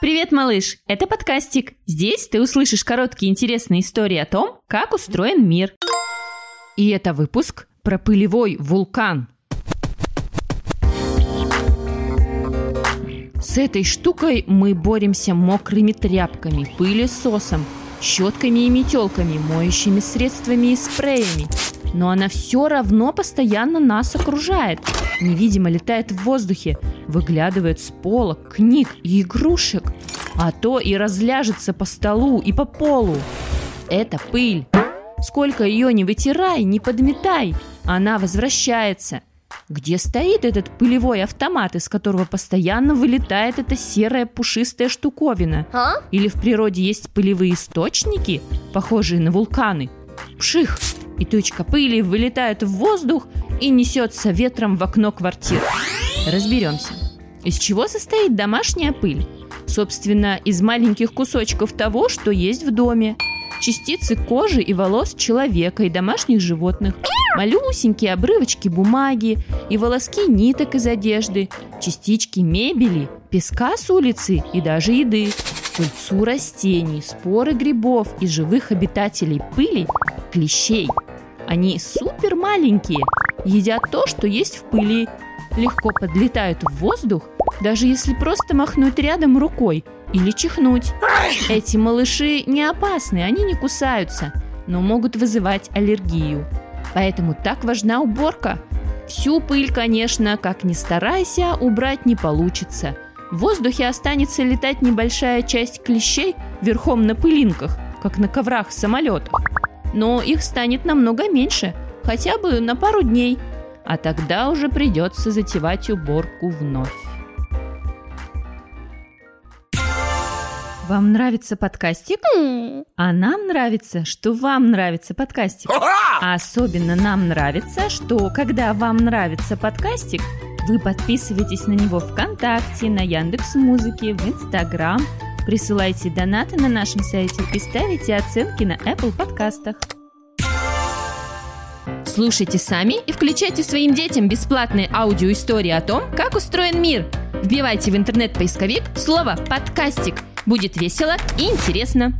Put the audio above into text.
Привет, малыш! Это подкастик. Здесь ты услышишь короткие интересные истории о том, как устроен мир. И это выпуск про пылевой вулкан. С этой штукой мы боремся мокрыми тряпками, пылесосом, щетками и метелками, моющими средствами и спреями. Но она все равно постоянно нас окружает. Невидимо летает в воздухе, выглядывает с пола, книг и игрушек. А то и разляжется по столу и по полу. Это пыль. Сколько ее не вытирай, не подметай, она возвращается. Где стоит этот пылевой автомат, из которого постоянно вылетает эта серая пушистая штуковина? А? Или в природе есть пылевые источники, похожие на вулканы? Пших! И тучка пыли вылетает в воздух и несется ветром в окно квартиры. Разберемся. Из чего состоит домашняя пыль? Собственно, из маленьких кусочков того, что есть в доме. Частицы кожи и волос человека и домашних животных. Малюсенькие обрывочки бумаги и волоски ниток из одежды. Частички мебели, песка с улицы и даже еды. Пыльцу растений, споры грибов и живых обитателей пыли – клещей. Они супер маленькие, едят то, что есть в пыли, легко подлетают в воздух, даже если просто махнуть рядом рукой или чихнуть. Эти малыши не опасны, они не кусаются, но могут вызывать аллергию. Поэтому так важна уборка. Всю пыль, конечно, как ни старайся, убрать не получится. В воздухе останется летать небольшая часть клещей верхом на пылинках, как на коврах самолетов. Но их станет намного меньше, хотя бы на пару дней. А тогда уже придется затевать уборку вновь. Вам нравится подкастик? А нам нравится, что вам нравится подкастик. А особенно нам нравится, что когда вам нравится подкастик, вы подписываетесь на него ВКонтакте, на Яндекс Музыке, в Инстаграм, присылайте донаты на нашем сайте и ставите оценки на Apple подкастах. Слушайте сами и включайте своим детям бесплатные аудиоистории о том, как устроен мир. Вбивайте в интернет-поисковик слово «подкастик». Будет весело и интересно.